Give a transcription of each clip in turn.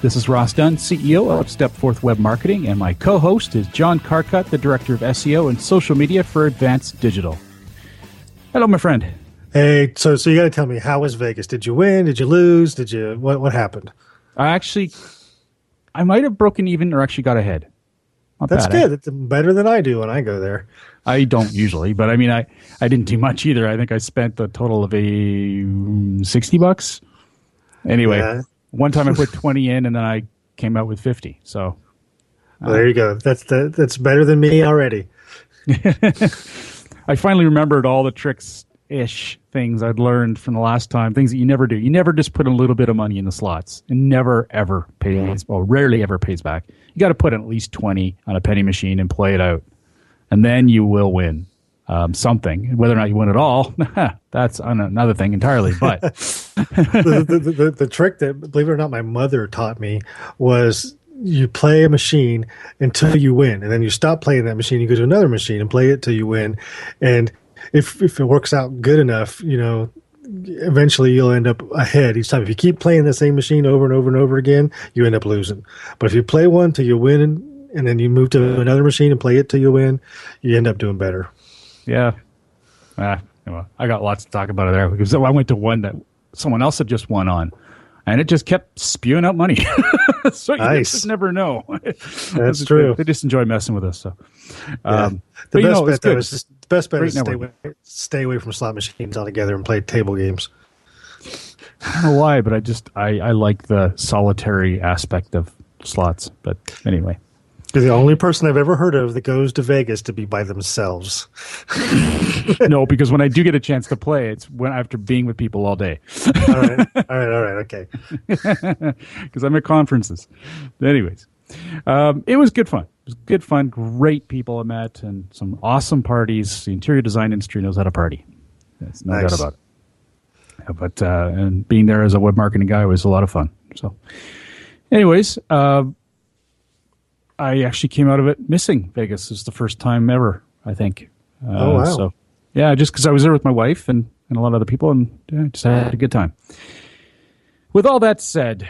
This is Ross Dunn, CEO of Stepforth Web Marketing, and my co-host is John Carcutt, the Director of SEO and Social Media for Advanced Digital. Hello, my friend. Hey, so so you got to tell me how was Vegas? Did you win? Did you lose? Did you what what happened? I actually, I might have broken even or actually got ahead. Not That's bad, good. Eh? It's better than I do when I go there. I don't usually, but I mean, I, I didn't do much either. I think I spent a total of a um, sixty bucks. Anyway, yeah. One time I put twenty in, and then I came out with fifty. So well, there you go. That's the, that's better than me already. I finally remembered all the tricks ish things I'd learned from the last time. Things that you never do. You never just put a little bit of money in the slots. It never ever pays. Well, rarely ever pays back. You got to put at least twenty on a penny machine and play it out and then you will win um, something. Whether or not you win at all, that's another thing entirely. But the, the, the, the, trick that, believe it or not, my mother taught me was you play a machine until you win, and then you stop playing that machine. You go to another machine and play it till you win, and if if it works out good enough, you know. Eventually, you'll end up ahead each time. If you keep playing the same machine over and over and over again, you end up losing. But if you play one till you win and then you move to another machine and play it till you win, you end up doing better. Yeah. Ah, well, I got lots to talk about there because I went to one that someone else had just won on, and it just kept spewing out money. so you nice. just never know. That's true. They, just enjoy messing with us. So, um, yeah. the best know, bet though is just, the best bet Great is stay away, stay away from slot machines altogether and play table games. I don't know why, but I just I, I like the solitary aspect of slots. But anyway, you're the only person I've ever heard of that goes to Vegas to be by themselves. no, because when I do get a chance to play, it's when after being with people all day. all right, all right, all right, okay. Because I'm at conferences. anyways, um, it was good fun. It was good fun. Great people I met, and some awesome parties. The interior design industry knows how to party. That's no nice. doubt about it. But uh, and being there as a web marketing guy was a lot of fun. So, anyways. Uh, I actually came out of it missing Vegas. It's the first time ever, I think. Uh, oh wow! So yeah, just because I was there with my wife and, and a lot of other people, and yeah, just had a good time. With all that said,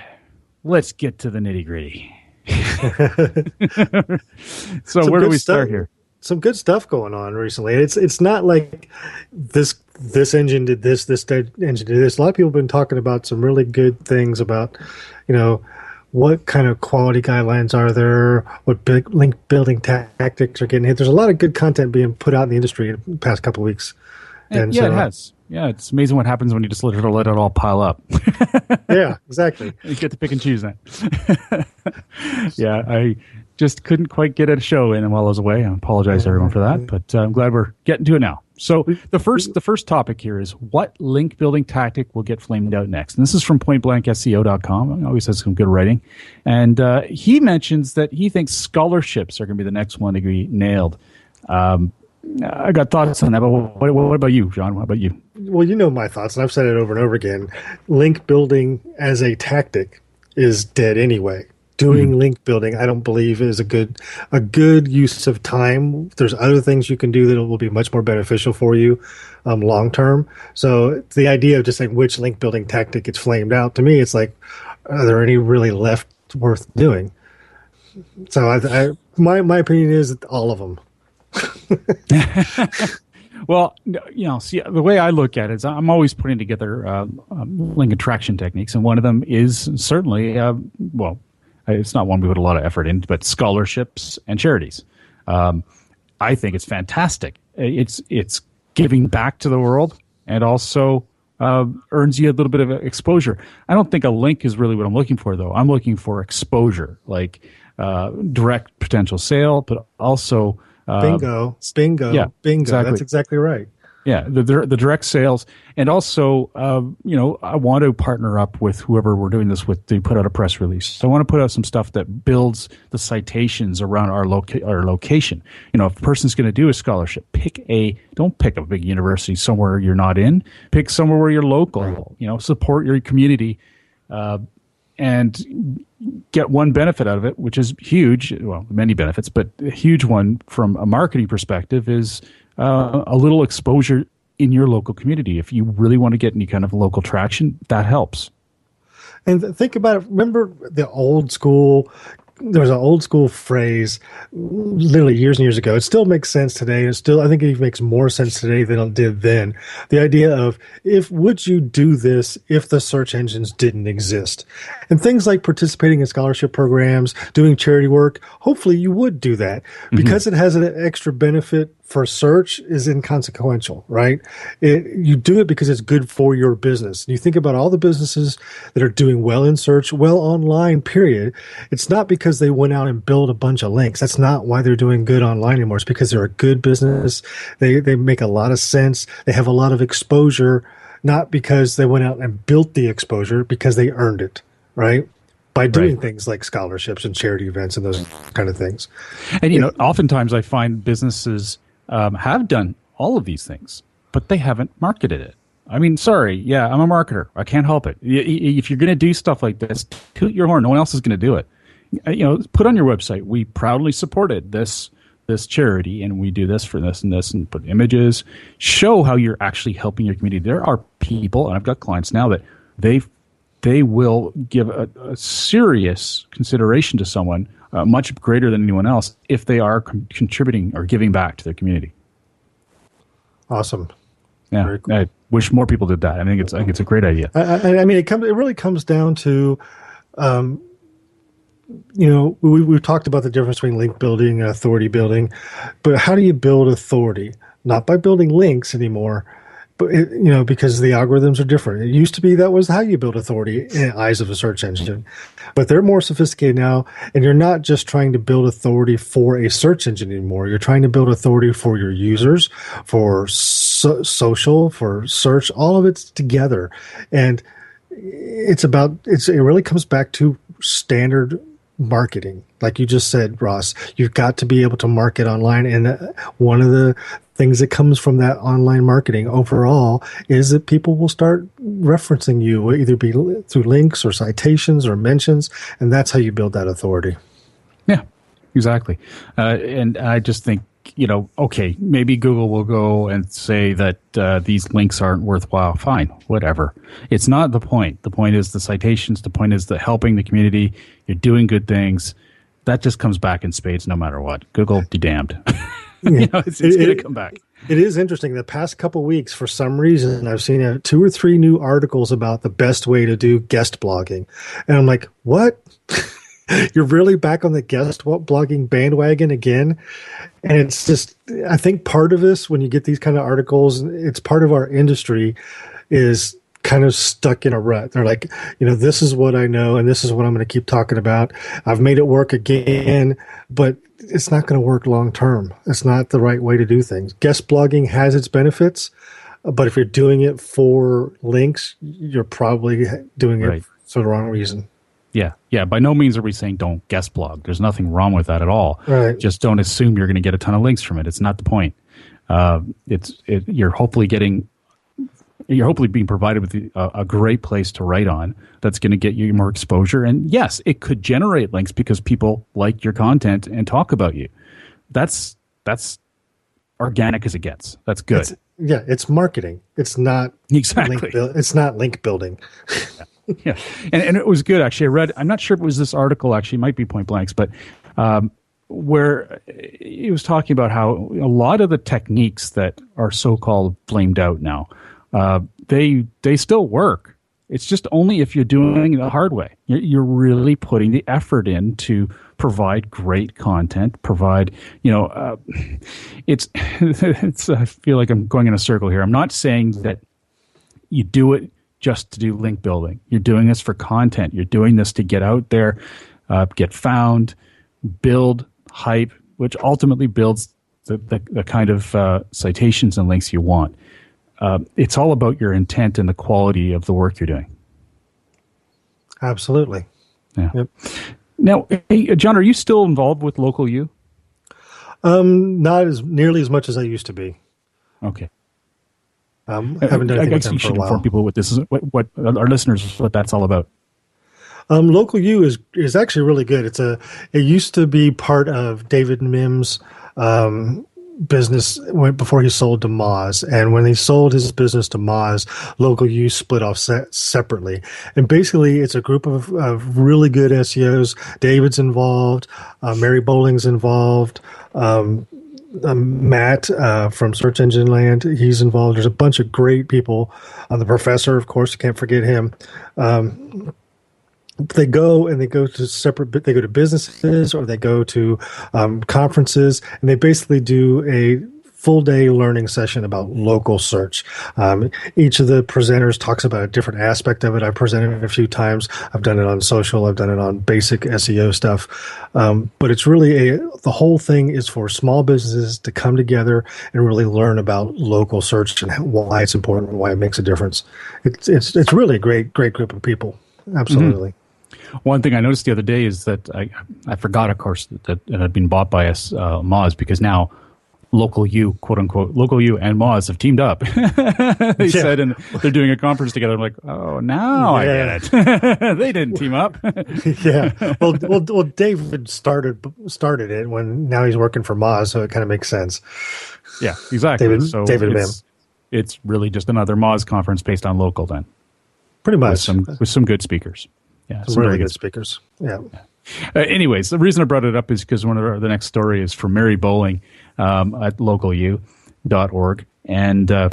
let's get to the nitty gritty. so Some where do we start stuff, here? Some good stuff going on recently. It's it's not like this this engine did this, this engine did this. A lot of people have been talking about some really good things about, you know, what kind of quality guidelines are there? What big link building tactics are getting hit? There's a lot of good content being put out in the industry in the past couple of weeks. And yeah, so, it uh, has. Yeah, it's amazing what happens when you just let it, let it all pile up. yeah, exactly. you get to pick and choose that. yeah, I just couldn't quite get a show in while I was away. I apologize to everyone for that, but uh, I'm glad we're getting to it now. So the first the first topic here is what link building tactic will get flamed out next. And this is from pointblankseo.com. It always has some good writing. And uh, he mentions that he thinks scholarships are going to be the next one to be nailed. Um, I got thoughts on that, but what, what, about you, John? What about you? Well, you know my thoughts, and I've said it over and over again. Link building as a tactic is dead anyway doing mm-hmm. link building i don't believe is a good a good use of time. There's other things you can do that will be much more beneficial for you um, long term. So the idea of just saying which link building tactic gets flamed out to me it's like are there any really left worth doing? So I, I my my opinion is all of them. Well, you know, see, the way I look at it is I'm always putting together uh, um, link attraction techniques, and one of them is certainly, uh, well, it's not one we put a lot of effort in, but scholarships and charities. Um, I think it's fantastic. It's it's giving back to the world and also uh, earns you a little bit of exposure. I don't think a link is really what I'm looking for, though. I'm looking for exposure, like uh, direct potential sale, but also uh, bingo, bingo, yeah, bingo. Exactly. That's exactly right. Yeah, the the direct sales, and also, uh, you know, I want to partner up with whoever we're doing this with to put out a press release. So I want to put out some stuff that builds the citations around our loca- our location. You know, if a person's going to do a scholarship, pick a don't pick a big university somewhere you're not in. Pick somewhere where you're local. You know, support your community. Uh, and get one benefit out of it, which is huge. Well, many benefits, but a huge one from a marketing perspective is uh, a little exposure in your local community. If you really want to get any kind of local traction, that helps. And think about it. Remember the old school there was an old school phrase literally years and years ago. It still makes sense today. And still, I think it makes more sense today than it did then. The idea of if would you do this if the search engines didn't exist? And things like participating in scholarship programs, doing charity work, hopefully you would do that mm-hmm. because mm-hmm. it has an extra benefit for search is inconsequential, right? It, you do it because it's good for your business. And you think about all the businesses that are doing well in search, well online, period. It's not because they went out and built a bunch of links. That's not why they're doing good online anymore. It's because they're a good business. They, they make a lot of sense. They have a lot of exposure, not because they went out and built the exposure, because they earned it, right? by doing right. things like scholarships and charity events and those kind of things. And you know, oftentimes I find businesses um, have done all of these things, but they haven't marketed it. I mean, sorry, yeah, I'm a marketer. I can't help it. If you're going to do stuff like this, toot your horn. No one else is going to do it. You know, put on your website. We proudly supported this this charity, and we do this for this and this, and put images. Show how you're actually helping your community. There are people, and I've got clients now that they they will give a, a serious consideration to someone uh, much greater than anyone else if they are con- contributing or giving back to their community. Awesome. Yeah, cool. I wish more people did that. I think it's I think it's a great idea. I, I, I mean, it comes it really comes down to, um, you know, we, we've talked about the difference between link building and authority building, but how do you build authority? Not by building links anymore, but it, you know because the algorithms are different. It used to be that was how you build authority in eyes of a search engine, but they're more sophisticated now. And you're not just trying to build authority for a search engine anymore. You're trying to build authority for your users, for so- social, for search. All of it's together, and it's about it's. It really comes back to standard marketing. Like you just said, Ross, you've got to be able to market online. And uh, one of the things that comes from that online marketing overall is that people will start referencing you, either be through links or citations or mentions, and that's how you build that authority. Yeah, exactly. Uh, and I just think you know, okay, maybe Google will go and say that uh, these links aren't worthwhile. Fine, whatever. It's not the point. The point is the citations. The point is the helping the community. You're doing good things. That just comes back in spades, no matter what. Google be damned. you know, it's, it's going to come back. It is interesting. The past couple weeks, for some reason, I've seen a, two or three new articles about the best way to do guest blogging, and I'm like, what? You're really back on the guest blogging bandwagon again? And it's just, I think part of this, when you get these kind of articles, it's part of our industry, is kind of stuck in a rut. They're like, you know, this is what I know and this is what I'm going to keep talking about. I've made it work again, but it's not going to work long term. It's not the right way to do things. Guest blogging has its benefits, but if you're doing it for links, you're probably doing it for the wrong reason. Yeah, yeah. By no means are we saying don't guest blog. There's nothing wrong with that at all. Right. Just don't assume you're going to get a ton of links from it. It's not the point. Uh, it's it, you're hopefully getting you're hopefully being provided with a, a great place to write on that's going to get you more exposure. And yes, it could generate links because people like your content and talk about you. That's that's organic as it gets. That's good. It's, yeah, it's marketing. It's not exactly. Bu- it's not link building. yeah. yeah, and and it was good actually. I read. I'm not sure if it was this article. Actually, it might be Point Blanks, but um, where he was talking about how a lot of the techniques that are so-called blamed out now uh, they they still work. It's just only if you're doing it the hard way. You're, really putting the effort in to provide great content. Provide, you know, uh, it's it's. I feel like I'm going in a circle here. I'm not saying that you do it just to do link building. You're doing this for content. You're doing this to get out there, uh, get found, build hype, which ultimately builds the, the, the kind of uh, citations and links you want. Uh, it's all about your intent and the quality of the work you're doing. Absolutely. Yeah. Yep. Now, hey, John, are you still involved with Local U? Um, not as nearly as much as I used to be. Okay. Um, I haven't done anything I guess you should inform people what this is, what, what our listeners, what that's all about. Um, Local U is is actually really good. It's a it used to be part of David Mihm's um, business went before he sold to Moz. And when he sold his business to Moz, Local U split off se- separately. And basically, it's a group of, of really good SEOs. David's involved, uh, Mary Bowling's involved. Um, um, Matt uh, from Search Engine Land, he's involved. There's a bunch of great people. Uh, the professor, of course, can't forget him. Um, they go and they go to separate they go to businesses or they go to um, conferences and they basically do a full day learning session about local search. Um, each of the presenters talks about a different aspect of it. I've presented it a few times. I've done it on social. I've done it on basic seo stuff. Um, but it's really a the whole thing is for small businesses to come together and really learn about local search and why it's important and why it makes a difference. It's it's, it's really a great great group of people. Absolutely. mm-hmm. One thing I noticed the other day is that I I forgot, of course, that, it had been bought by us uh, Moz because now local U, quote unquote, local U and Moz have teamed up. they yeah. said, and they're doing a conference together. I'm like, oh, now yeah. I get it. they didn't team up. yeah. Well, well, well, David started started it when now he's working for Moz, so it kind of makes sense. Yeah, exactly. David, so David it's, it's really just another Moz conference based on local then. Pretty much. With some, with some good speakers. Yeah, some, really good speakers. Yeah. yeah. Uh, anyways, the reason I brought it up is because one of our, the next story is from Mary Bowling um, at localu.org. And uh,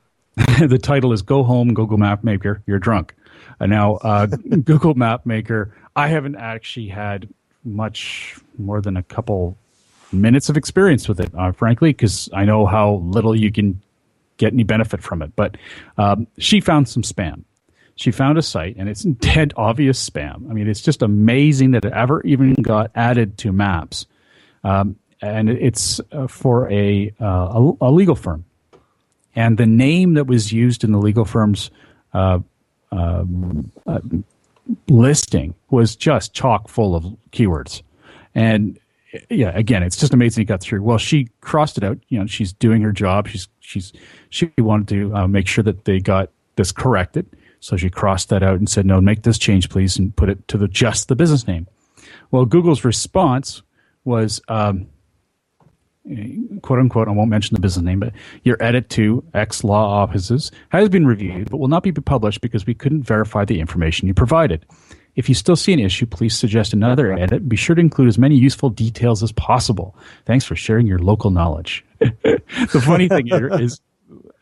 the title is Go Home, Google Map Maker, You're Drunk. Uh, now, uh, Google Map Maker, I haven't actually had much more than a couple minutes of experience with it, uh, frankly, because I know how little you can get any benefit from it. But um, she found some spam she found a site and it's dead obvious spam. I mean, it's just amazing that it ever even got added to maps. Um, and it's uh, for a, uh, a, a legal firm. And the name that was used in the legal firm's uh, um, uh, listing was just chock full of keywords. And yeah, again, it's just amazing it got through. Well, she crossed it out. You know, she's doing her job. She's she's she wanted to uh, make sure that they got this corrected. So she crossed that out and said, no, make this change, please, and put it to the just the business name. Well, Google's response was, um, quote unquote, I won't mention the business name, but your edit to X law offices has been reviewed, but will not be published because we couldn't verify the information you provided. If you still see an issue, please suggest another edit. Be sure to include as many useful details as possible. Thanks for sharing your local knowledge. the funny thing here is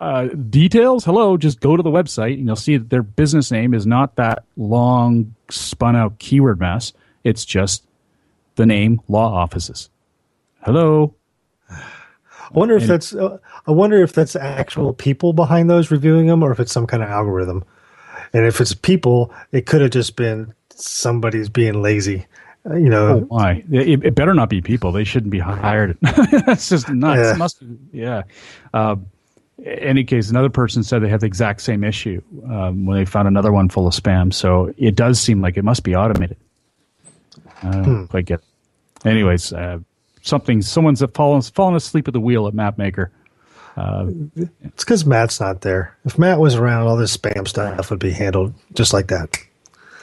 uh, details, hello, just go to the website and you'll see that their business name is not that long spun out keyword mess. It's just the name law offices. Hello. I wonder if and, that's uh, I wonder if that's actual people behind those reviewing them or if it's some kind of algorithm. And if it's people, it could have just been somebody's being lazy. Uh, you know, oh, why? It, it, better not be people. They shouldn't be hired. that's just nuts. Yeah. Must, yeah. Uh, any case, another person said they had the exact same issue um, when they found another one full of spam. So it does seem like it must be automated. I don't hmm. quite get. It. Anyways, uh, something someone's fallen fallen asleep at the wheel at MapMaker. Uh, it's because Matt's not there. If Matt was around, all this spam stuff would be handled just like that.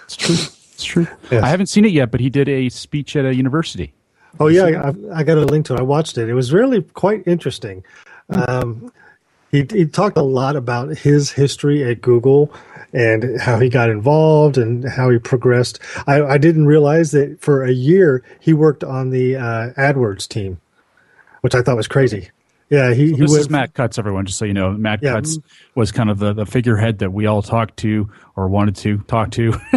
It's true. It's true. Yes. I haven't seen it yet, but he did a speech at a university. Oh yeah, I, I, got a link to it. I watched it. It was really quite interesting. Um, he, he talked a lot about his history at Google and how he got involved and how he progressed. I, I didn't realize that for a year he worked on the uh, AdWords team, which I thought was crazy. Yeah, he, so he this went, is Matt Cutts, everyone. Just so you know, Matt yeah. Cutts was kind of the, the figurehead that we all talked to or wanted to talk to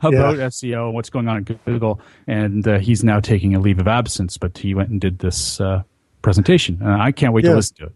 about yeah. SEO and what's going on at Google. And uh, he's now taking a leave of absence, but he went and did this uh, presentation. Uh, I can't wait yeah. to listen to it.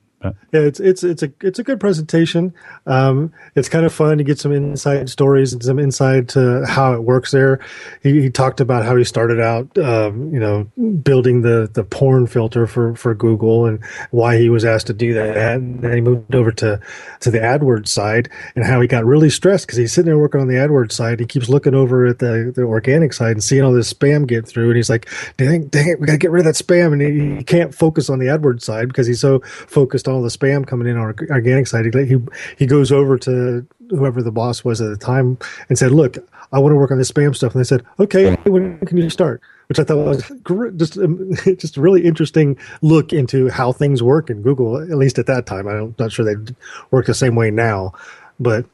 Yeah, it's it's it's a it's a good presentation. Um, it's kind of fun to get some inside stories and some insight to how it works there. He, he talked about how he started out, um, you know, building the the porn filter for for Google and why he was asked to do that. And then he moved over to to the AdWords side and how he got really stressed because he's sitting there working on the AdWords side. He keeps looking over at the the organic side and seeing all this spam get through, and he's like, "Dang, dang it, we got to get rid of that spam." And he, he can't focus on the AdWords side because he's so focused on all the spam coming in on our organic side. He, he goes over to whoever the boss was at the time and said, "Look, I want to work on this spam stuff." And they said, "Okay, when can you start?" Which I thought was just just a really interesting look into how things work in Google. At least at that time, I'm not sure they work the same way now, but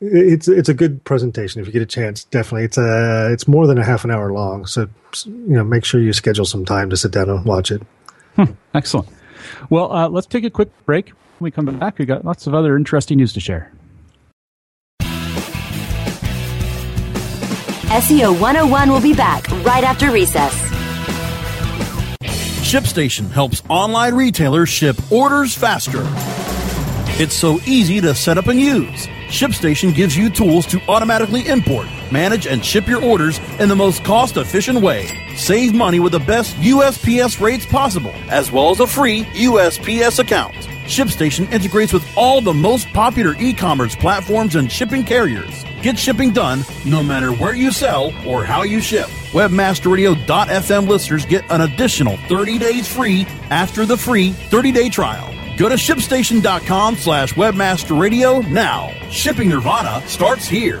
it's it's a good presentation if you get a chance. Definitely, it's a it's more than a half an hour long, so you know make sure you schedule some time to sit down and watch it. Hmm, excellent. Well, uh, let's take a quick break. When we come back, we got lots of other interesting news to share. SEO 101 will be back right after recess. ShipStation helps online retailers ship orders faster. It's so easy to set up and use. ShipStation gives you tools to automatically import, manage, and ship your orders in the most cost efficient way. Save money with the best USPS rates possible, as well as a free USPS account. ShipStation integrates with all the most popular e commerce platforms and shipping carriers. Get shipping done no matter where you sell or how you ship. Webmasterradio.fm listeners get an additional 30 days free after the free 30 day trial. Go to shipstation.com slash webmaster radio now. Shipping Nirvana starts here.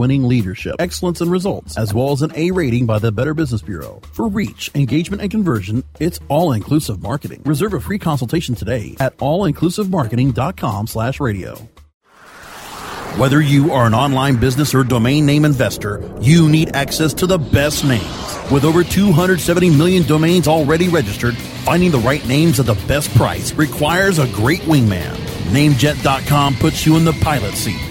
winning leadership, excellence, and results, as well as an A rating by the Better Business Bureau. For reach, engagement, and conversion, it's all inclusive marketing. Reserve a free consultation today at allinclusivemarketing.com slash radio. Whether you are an online business or domain name investor, you need access to the best names. With over 270 million domains already registered, finding the right names at the best price requires a great wingman. Namejet.com puts you in the pilot seat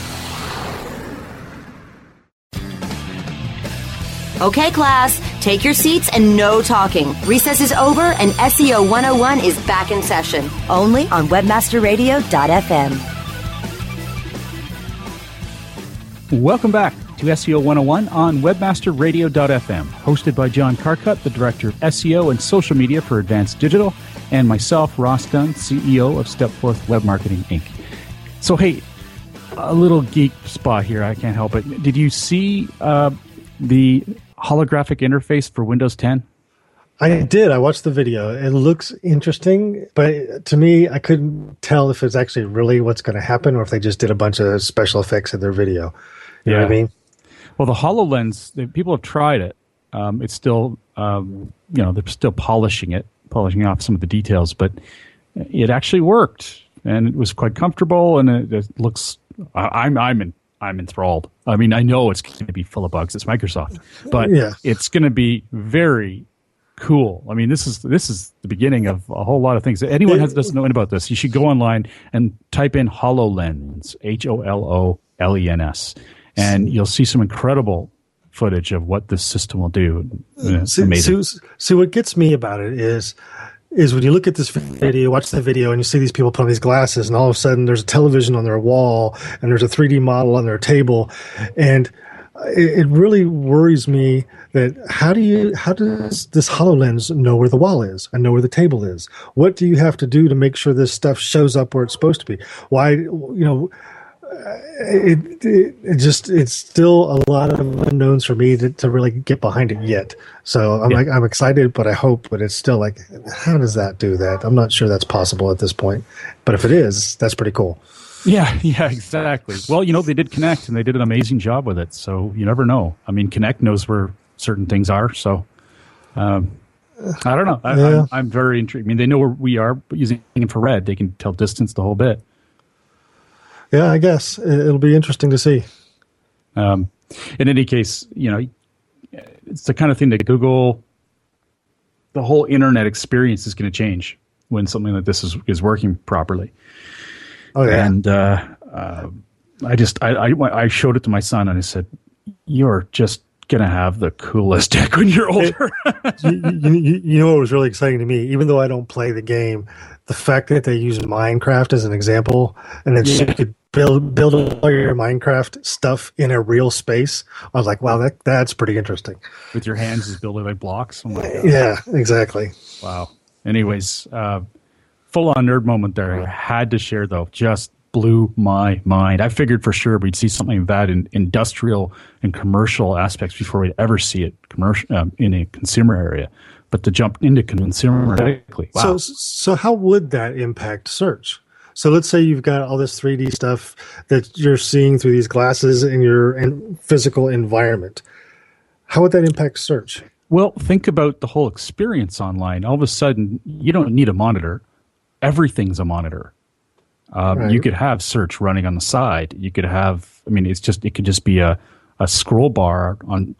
Okay, class, take your seats and no talking. Recess is over and SEO 101 is back in session, only on webmasterradio.fm. Welcome back to SEO 101 on webmasterradio.fm, hosted by John Carcutt, the Director of SEO and Social Media for Advanced Digital, and myself, Ross Dunn, CEO of Stepforth Web Marketing Inc. So, hey, a little geek spot here. I can't help it. Did you see uh, the holographic interface for Windows 10? I did. I watched the video. It looks interesting, but to me, I couldn't tell if it's actually really what's going to happen or if they just did a bunch of special effects in their video. You yeah. know what I mean? Well, the HoloLens, people have tried it. Um, it's still, um, you know, they're still polishing it, polishing off some of the details, but it actually worked and it was quite comfortable and it, it looks, I'm, I'm in, I'm enthralled. I mean, I know it's going to be full of bugs. It's Microsoft, but yeah. it's going to be very cool. I mean, this is this is the beginning of a whole lot of things. Anyone has doesn't know about this, you should go online and type in Hololens, H O L O L E N S, and you'll see some incredible footage of what this system will do. It's See, amazing. see, see, what gets me about it is is when you look at this video, watch the video, and you see these people put on these glasses, and all of a sudden there's a television on their wall, and there's a 3D model on their table, and it, really worries me that how do you how does this Hololens know where the wall is and know where the table is? What do you have to do to make sure this stuff shows up where it's supposed to be? Why you know? It, it, it just it's still a lot of unknowns for me to, to really get behind it yet. So I'm like I'm excited, but I hope, but it's still like, how does that do that? I'm not sure that's possible at this point. But if it is, that's pretty cool. Yeah, yeah, exactly. Well, you know, they did Kinect and they did an amazing job with it. So you never know. I mean, Kinect knows where certain things are. So um, I don't know. I, Yeah. I'm, I'm very intrigued. I mean, they know where we are, using infrared, they can tell distance the whole bit. Yeah, I guess it- it'll be interesting to see. Um, in any case, you know, it's the kind of thing that Google, the whole internet experience is going to change when something like this is, is working properly. Oh yeah, And uh, uh, I just I, I I showed it to my son and I said, "You're just gonna have the coolest dick when you're older." you, you, you you know what was really exciting to me, even though I don't play the game, the fact that they use Minecraft as an example, and then you could build build all your Minecraft stuff in a real space. I was like, wow, that that's pretty interesting. With your hands just building like blocks. Oh! Yeah, exactly. Wow. Anyways, uh, full on nerd moment there. I had to share though. Just blew my mind. I figured for sure we'd see something like that in industrial and commercial aspects before we'd ever see it commercial um, in a consumer area. But to jump into consumer quickly, wow. So so how would that impact search? So let's say you've got all this 3D stuff that you're seeing through these glasses in your in physical environment. How would that impact search? Well, think about the whole experience online. All of a sudden, you don't need a monitor. Everything's a monitor. Um, Right. You could have search running on the side. You could have. I mean, it's just it could just be a, a scroll bar on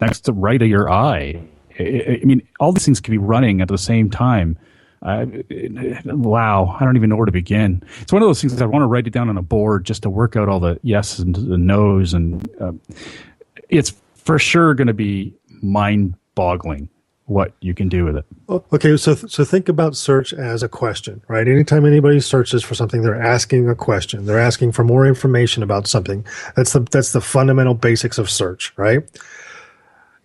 next to right of your eye. I I mean, all these things could be running at the same time. Uh, wow, I don't even know where to begin. It's one of those things that I want to write it down on a board just to work out all the yes and the no's, and uh, it's for sure going to be mind-boggling what you can do with it. Okay, so so think about search as a question, right? Anytime anybody searches for something, they're asking a question. They're asking for more information about something. That's the that's the fundamental basics of search, right?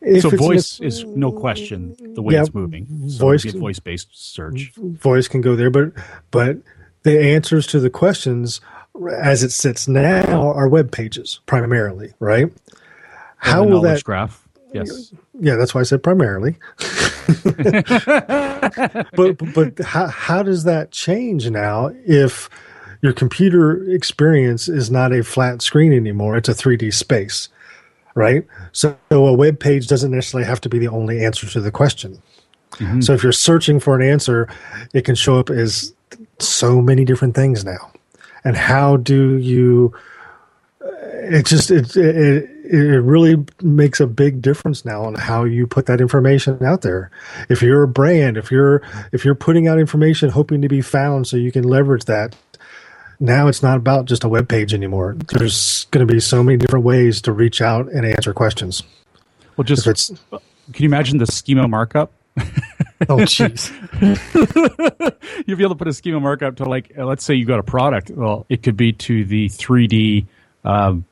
If so it's in a- voice is no question the way Yeah, it's moving. So voice- voice voice-based search. voice can go there, but but the answers to the questions as it sits now are web pages primarily, right? How will that? graph? Yes. Yeah, that's why I said primarily. but but how how does that change now if your computer experience is not a flat screen anymore? It's a 3D space, right? So, so a web page doesn't necessarily have to be the only answer to the question. Mm-hmm. So if you're searching for an answer, it can show up as so many different things now. And how do you? Uh, it just it it it really makes a big difference now on how you put that information out there. If you're a brand, if you're if you're putting out information hoping to be found so you can leverage that, now it's not about just a web page anymore. There's going to be so many different ways to reach out and answer questions. Well, just can you imagine the schema markup? oh jeez. You'll be able to put a schema markup to like, uh, let's say you got a product. Well, it could be to the 3D um,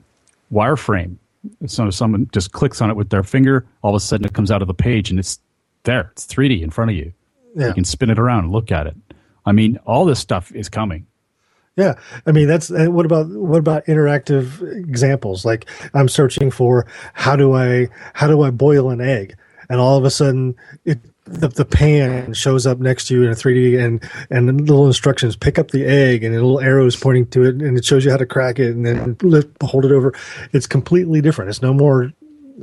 wireframe. So someone just clicks on it with their finger, all of a sudden it comes out of the page and it's there. It's 3D in front of you. Yeah. You can spin it around and look at it. I mean, all this stuff is coming. Yeah, I mean that's uh, what about what about interactive examples? Like I'm searching for how do I how do I boil an egg, and all of a sudden it the, the pan shows up next to you in a 3D and and the little instructions pick up the egg and little arrows pointing to it and it shows you how to crack it and then lift, hold it over. It's completely different. It's no more.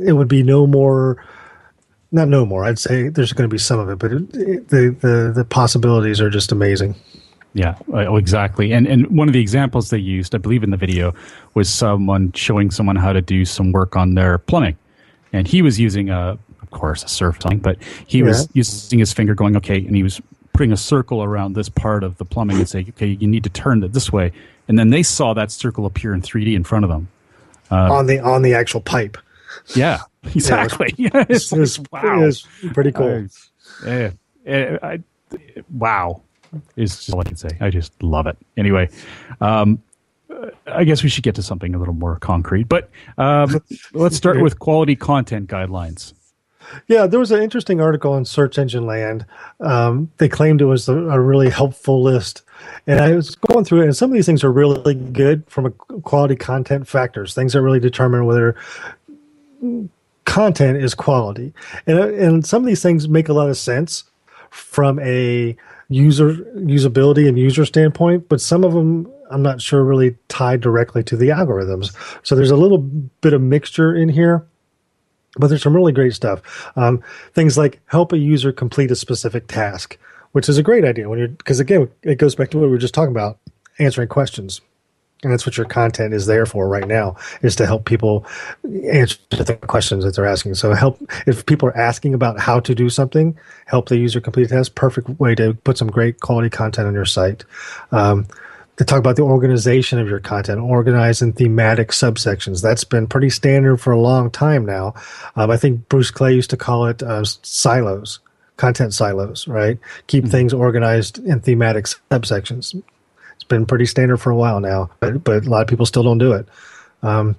It would be no more. Not no more. I'd say there's going to be some of it, but it, it, the the the possibilities are just amazing. Yeah, uh, oh, exactly. And and one of the examples they used, I believe, in the video was someone showing someone how to do some work on their plumbing, and he was using a of course, a surf something, but he was using his finger, going okay, and he was putting a circle around this part of the plumbing and say, okay, you need to turn it this way, and then they saw that circle appear in 3D in front of them. Uh, on the on the actual pipe. Yeah, exactly. Yeah, it's It was, like, wow. it was pretty cool. Yeah, eh, I, wow, is just all I can say. I just love it. Anyway, um, I guess we should get to something a little more concrete. But um, let's start with quality content guidelines. Yeah, there was an interesting article on Search Engine Land. Um, they claimed it was a, a really helpful list, and I was going through it. And some of these things are really good from a quality content factors. Things that really determine whether content is quality, and and some of these things make a lot of sense from a user usability and user standpoint, but some of them I'm not sure really tied directly to the algorithms. So there's a little bit of mixture in here but there's some really great stuff. Um, things like help a user complete a specific task, which is a great idea when you're because again it goes back to what we were just talking about, answering questions, and that's what your content is there for right now is to help people answer the questions that they're asking. So help if people are asking about how to do something, help the user complete a task. Perfect way to put some great quality content on your site. Um, to talk about the organization of your content, organized in thematic subsections. That's been pretty standard for a long time now. Um, I think Bruce Clay used to call it uh, silos, content silos, right? Keep things organized in thematic subsections. Been pretty standard for a while now, but, but a lot of people still don't do it. Um,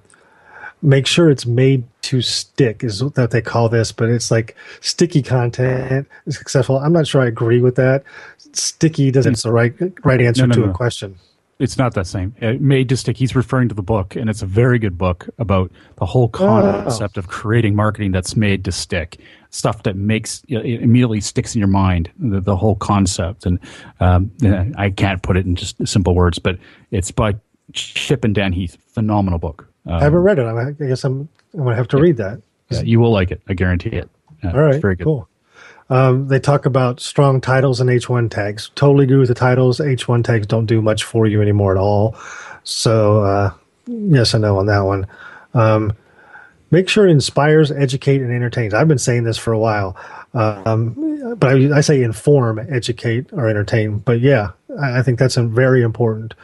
make sure it's made to stick is what they call this, but it's like sticky content is successful. I'm not sure I agree with that. Sticky doesn't it's the right right answer No, no, to no. a question. It's not that same. It Made to stick. He's referring to the book, and it's a very good book about the whole concept of creating marketing that's made to stick. Stuff that makes it immediately sticks in your mind. The, the whole concept, and um, yeah, I can't put it in just simple words, but it's by Chip and Dan Heath. Phenomenal book. Uh, I haven't read it. I'm, guess I'm, I'm going to have to read that. yeah, you will like it. I guarantee it. Uh, All right, very good. cool. Um, they talk about strong titles and H1 tags. Totally agree with the titles. H1 tags don't do much for you anymore at all. So, uh, yes and no on that one. Um, make sure it inspires, educate, and entertains. I've been saying this for a while, um, but I, I say inform, educate, or entertain. But yeah, I, I think that's a very important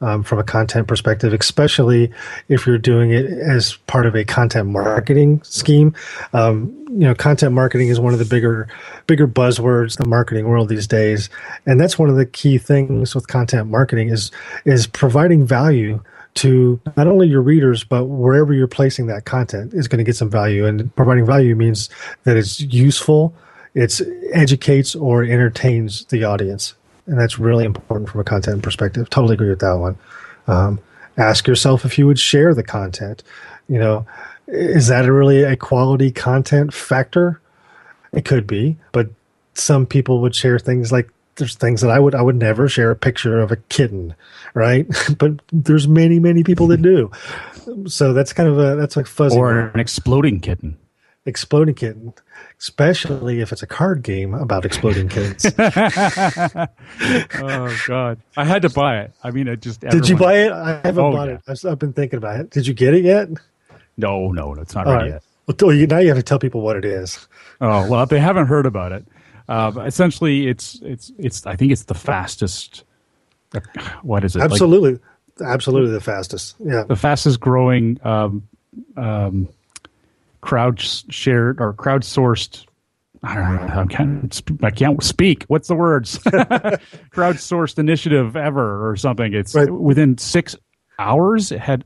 um, from a content perspective, especially if you're doing it as part of a content marketing scheme. Um, you know, content marketing is one of the bigger, bigger buzzwords in the marketing world these days, and that's one of the key things with content marketing is is providing value to not only your readers but wherever you're placing that content is going to get some value. And providing value means that it's useful it's educates or entertains the audience and that's really important from a content perspective totally agree with that one um, ask yourself if you would share the content you know is that really a quality content factor it could be but some people would share things like there's things that I would I would never share a picture of a kitten, right? but there's many many people that do. So that's kind of a that's a fuzzy Or an exploding kitten. Exploding kitten, especially if it's a card game about exploding kittens. Oh God! I had to buy it. I mean, it just. Did you buy it? I haven't Oh, bought yeah. it. I've, I've been thinking about it. Did you get it yet? No, no, it's not All ready right. yet. Well, now you have to tell people what it is. Oh well, they haven't heard about it. Uh, essentially, it's it's it's. I think it's the fastest. uh, What is it? Like, Absolutely, absolutely the fastest. Yeah. the fastest growing um, um, crowd shared or crowdsourced. I don't know. I can't. I can't speak. What's the words? crowdsourced initiative ever or something. It's Right. within six hours. It had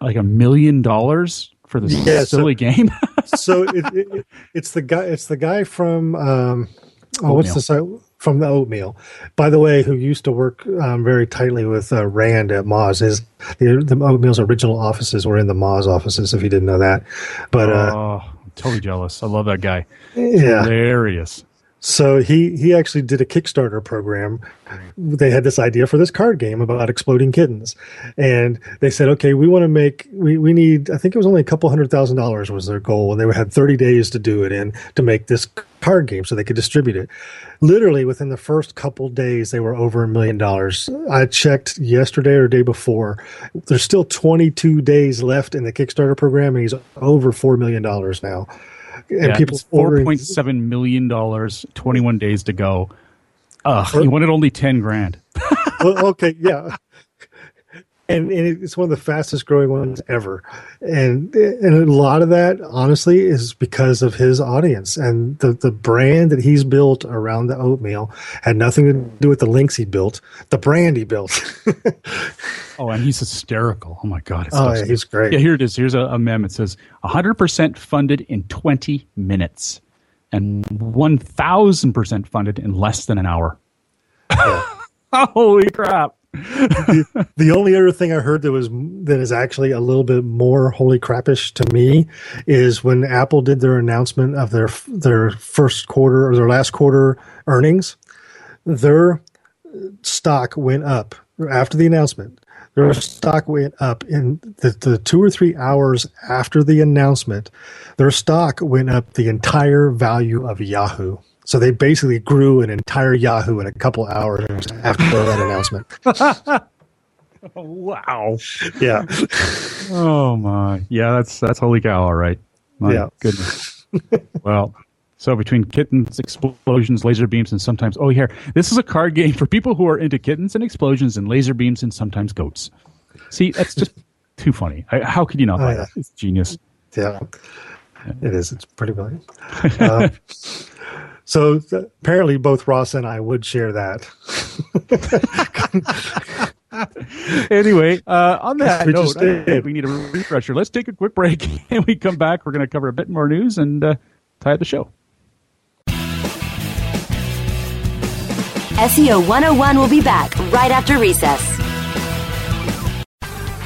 like a million dollars for this Yeah, so- silly game. so it, it- it's the guy it's the guy from um oh what's Oatmeal. the site from the oatmeal by the way who used to work um, very tightly with uh, rand at moz his the, the oatmeal's original offices were in the moz offices if you didn't know that but uh oh, I'm totally jealous. I love that guy. yeah Hilarious. so he he actually did a Kickstarter program. They had this idea for this card game about exploding kittens, and they said, "Okay, we want to make we we need. I think it was only a couple hundred thousand dollars was their goal, and they had thirty days to do it in to make this card game so they could distribute it. Literally within the first couple days, they were over a million dollars. I checked yesterday or day before. There's still 22 days left in the Kickstarter program, and he's over four million dollars now and yeah, people it's four point seven million dollars, twenty one days to go. Ugh, you wanted only ten grand. well, okay, yeah. And, and it's one of the fastest growing ones ever, and and a lot of that, honestly, is because of his audience and the the brand that he's built around the oatmeal had nothing to do with the links he built, the brand he built. Oh, and he's hysterical. Oh my god, it's oh, yeah, he's great. Yeah, here it is. Here's a, a mem. It says 100% funded in 20 minutes and 1000% funded in less than an hour. Holy crap. the only other thing I heard that was that is actually a little bit more holy crapish to me is when Apple did their announcement of their their first quarter or their last quarter earnings, their stock went up after the announcement. Their stock went up in the, the two or three hours after the announcement. Their stock went up the entire value of Yahoo. So they basically grew an entire Yahoo in a couple hours after that announcement. Wow. Yeah. Oh my. Yeah, that's that's holy cow, all right. My Yeah. goodness. well, so between kittens, explosions, laser beams, and sometimes oh here, this is a card game for people who are into kittens and explosions and laser beams and sometimes goats. See, that's just too funny. I, how could you not Oh, yeah. that? It's genius. Yeah, it is. It's pretty brilliant. Um, so th- apparently, both Ross and I would share that. anyway, uh, on that We note, I did. think we need a refresher. Let's take a quick break, and we come back. We're going to cover a bit more news and uh, tie up the show. SEO 101 will be back right after recess.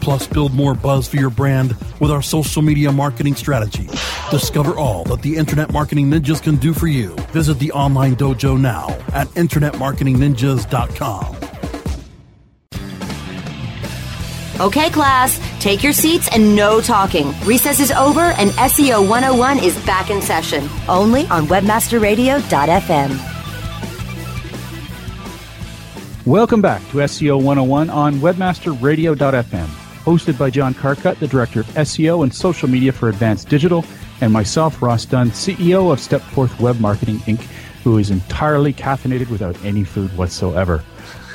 Plus, build more buzz for your brand with our social media marketing strategy. Discover all that the Internet Marketing Ninjas can do for you. Visit the online dojo now at InternetMarketingNinjas.com. Okay, class, take your seats and no talking. Recess is over and SEO 101 is back in session, only on webmasterradio.fm. Welcome back to SEO 101 on webmasterradio.fm, hosted by John Carcutt, the Director of SEO and Social Media for Advanced Digital, and myself, Ross Dunn, CEO of Stepforth Web Marketing Inc., who is entirely caffeinated without any food whatsoever.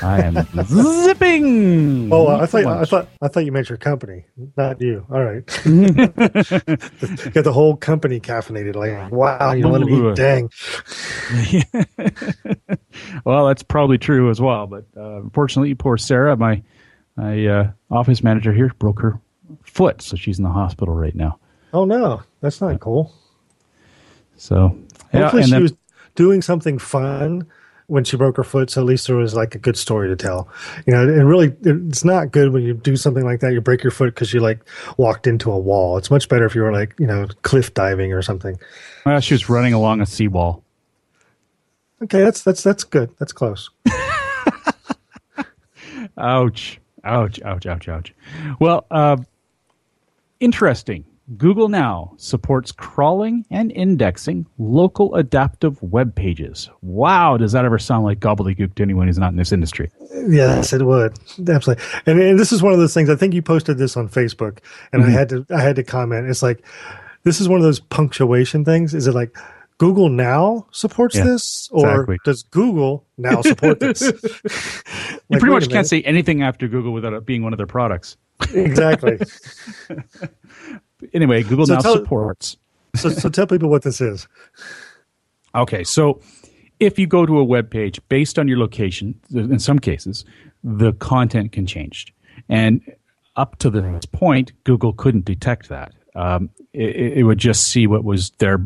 I am zipping. Oh, I thought I thought I thought you meant your company, not you. All right, got the whole company caffeinated. Like, wow, you want to eat. Dang. well, that's probably true as well. But uh, unfortunately, poor Sarah, my my uh, office manager here, broke her foot, so she's in the hospital right now. Oh no, that's not cool. So yeah, Hopefully, and she then- was doing something fun when she broke her foot, so at least there was like a good story to tell. You know, and really, it's not good when you do something like that. You break your foot because you like walked into a wall. It's much better if you were like you know cliff diving or something. well, she was running along a seawall. Okay, that's that's that's good. That's close. Ouch. Ouch, ouch, ouch, ouch. Well, uh, interesting. Google Now supports crawling and indexing local adaptive web pages. Wow, does that ever sound like gobbledygook to anyone who's not in this industry? Yes, it would absolutely. And, and this is one of those things. I think you posted this on Facebook, and Mm-hmm. I had to I had to comment. It's like this is one of those punctuation things. Is it like Google Now supports Yeah, this, or exactly. does Google now support this? You Like, pretty much can't say anything after Google without it being one of their products. exactly. Anyway, Google So Now tell- supports. So, so tell people what this is. Okay, so if you go to a web page based on your location, in some cases, the content can change. And up to this point, Google couldn't detect that. Um, it, it would just see what was there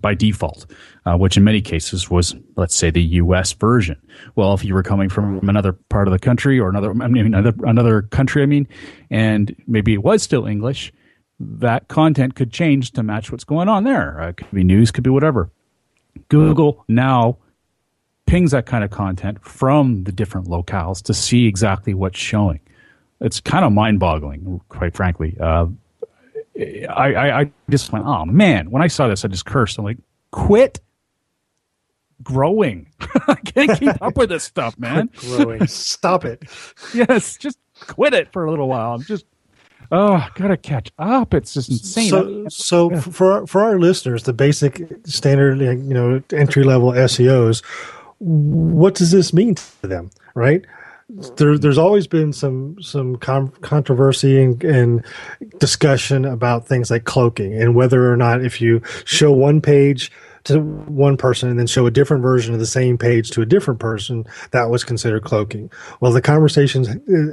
by default, uh, which in many cases was, let's say, the U.S. version. Well, if you were coming from another part of the country or another, I mean, another another country, I mean, and maybe it was still English, that content could change to match what's going on there. Uh, it could be news, could be whatever. Google now pings that kind of content from the different locales to see exactly what's showing. It's kind of mind-boggling, quite frankly. Uh, I, I, I just went, oh man! When I saw this, I just cursed. I'm like, quit growing. I can't keep up with this stuff, man. Growing. Stop it. yes, just quit it for a little while. I'm just, oh, gotta catch up. It's just insane. So, so for our, for our listeners, the basic standard, you know, entry level SEOs, what does this mean to them? Right? There, there's always been some some com- controversy and, and discussion about things like cloaking and whether or not if you show one page to one person and then show a different version of the same page to a different person, that was considered cloaking. Well, the conversation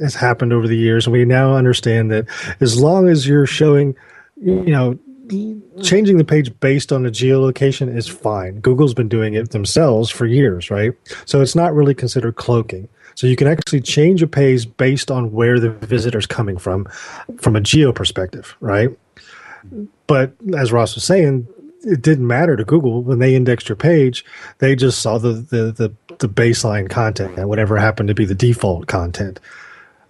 has happened over the years, and we now understand that as long as you're showing, you know, changing the page based on the geolocation is fine. Google's been doing it themselves for years, right? So it's not really considered cloaking. So you can actually change a page based on where the visitor's coming from, from a geo perspective, right? But as Ross was saying, it didn't matter to Google when they indexed your page. They just saw the the the, the baseline content and whatever happened to be the default content.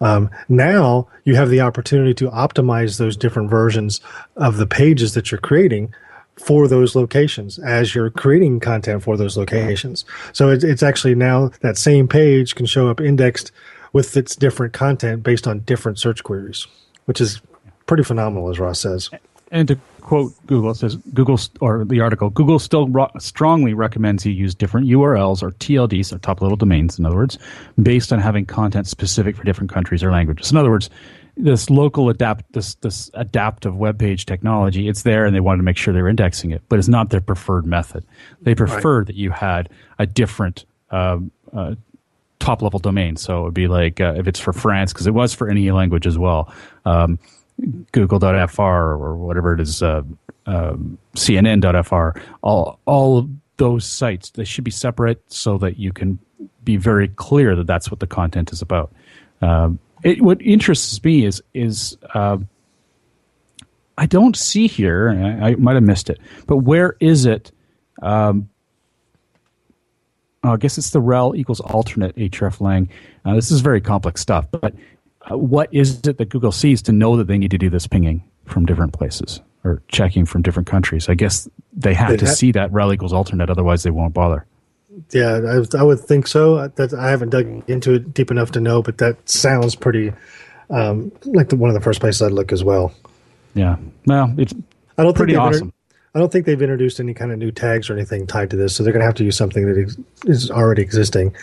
Um, now you have the opportunity to optimize those different versions of the pages that you're creating for those locations as you're creating content for those locations. So it's, it's actually now that same page can show up indexed with its different content based on different search queries, which is pretty phenomenal, as Ross says. And to quote Google, it says Google or the article, Google still ro- strongly recommends you use different URLs or TLDs or top level domains, in other words, based on having content specific for different countries or languages. In other words, this local adapt this this adaptive web page technology, it's there, and they wanted to make sure they were indexing it, but it's not their preferred method. They prefer that you had a different. Um, uh, top level domain. So it would be like uh, if it's for France, because it was for any language as well. Um, Google.fr or whatever it is, uh, um, CNN.fr. All all of those sites they should be separate so that you can be very clear that that's what the content is about. Um, it, what interests me is is uh, I don't see here. I, I might have missed it, but where is it? Um, oh, I guess it's the rel equals alternate href lang. Uh, this is very complex stuff, but uh, what is it that Google sees to know that they need to do this pinging from different places or checking from different countries? I guess they have to ha- see that rel equals alternate, otherwise they won't bother. Yeah, I, I would think so. That I haven't dug into it deep enough to know, but that sounds pretty um, like the, one of the first places I'd look as well. Yeah, well, it's I don't pretty think they've inter- awesome. I don't think they've introduced any kind of new tags or anything tied to this, so they're going to have to use something that ex- is already existing.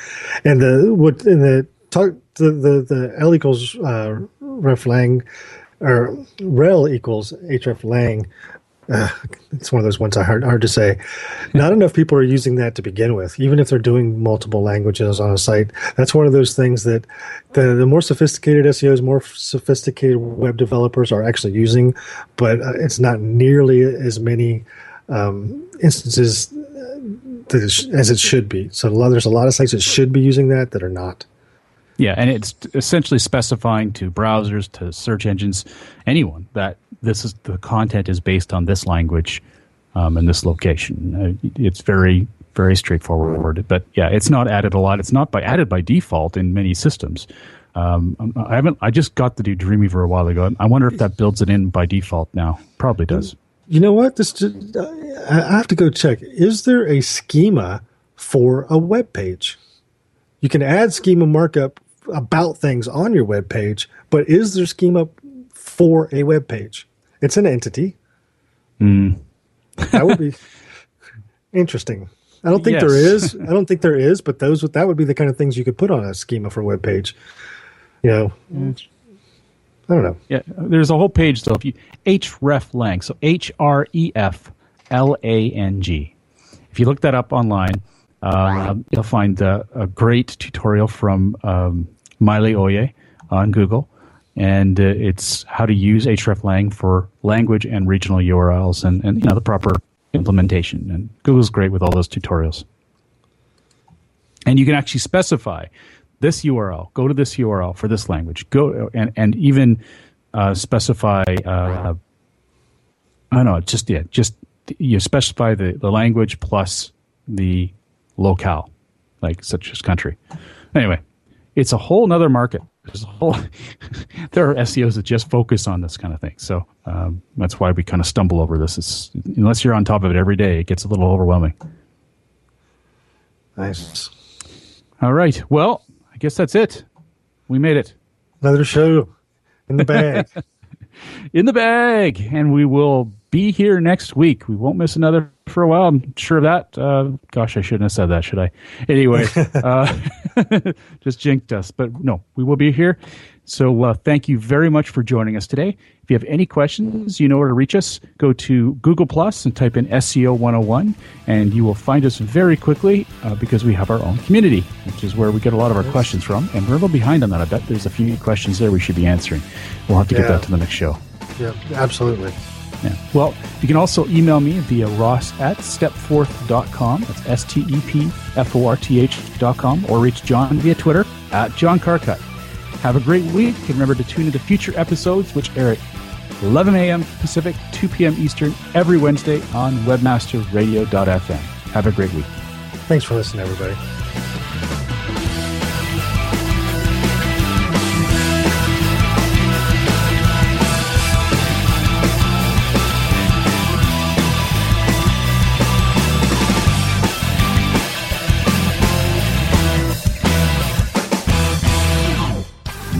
And the what in the talk the the, the L equals uh, ref lang or rel equals href lang. Uh, it's one of those ones I hard hard to say. Not enough people are using that to begin with, even if they're doing multiple languages on a site. That's one of those things that the the more sophisticated SEOs, more sophisticated web developers are actually using, but uh, it's not nearly as many um, instances uh, that it sh- as it should be. So there's a lot of sites that should be using that that are not. Yeah, and it's essentially specifying to browsers, to search engines, anyone that this is the content is based on this language um, and this location. Uh, it's very very straightforward. But yeah, it's not added a lot. It's not by added by default in many systems. Um, I haven't. I just got the new Dreamweaver a while ago. I wonder if that builds it in by default now. Probably does. You know what? This I have to go check. Is there a schema for a web page? You can add schema markup about things on your web page, but is there schema for a web page? It's an entity. Mm. That would be interesting. I don't think Yes. there is. I don't think there is, but those that would be the kind of things you could put on a schema for a web page. You know, I don't know. Yeah, there's a whole page though. If you href lang, so H R E F L A N G. If you look that up online, uh, you'll find uh, a great tutorial from um, Maile Ohye on Google, and uh, it's how to use hreflang for language and regional URLs, and, and you know the proper implementation. And Google's great with all those tutorials. And you can actually specify this URL. Go to this URL for this language. Go and and even uh, specify. Uh, I don't know. Just yeah, just you specify the, the language plus the locale, like such as country. Anyway, it's a whole nother market. There's a whole. there are SEOs that just focus on this kind of thing. So um, that's why we kind of stumble over this. It's, unless you're on top of it every day, it gets a little overwhelming. Nice. All right. Well, I guess that's it. We made it. Another show in the bag. in the bag, and we will be here next week. We won't miss another for a while. I'm sure of that. Uh, gosh, I shouldn't have said that, should I? Anyway, uh, just jinked us. But no, we will be here. So uh, thank you very much for joining us today. If you have any questions, you know where to reach us. Go to Google Plus and type in SEO 101, and you will find us very quickly uh, because we have our own community, which is where we get a lot of our questions from. And we're a little behind on that. I bet there's a few questions there we should be answering. We'll have to get that to the next show. yeah, absolutely. Yeah. Well, you can also email me via ross at stepforth.com. That's S T E P F O R T H.com. Or reach John via Twitter at John Carcutt. Have a great week. And remember to tune into future episodes, which air at 11 a.m. Pacific, 2 p.m. Eastern, every Wednesday on webmasterradio.fm. Have a great week. Thanks for listening, everybody.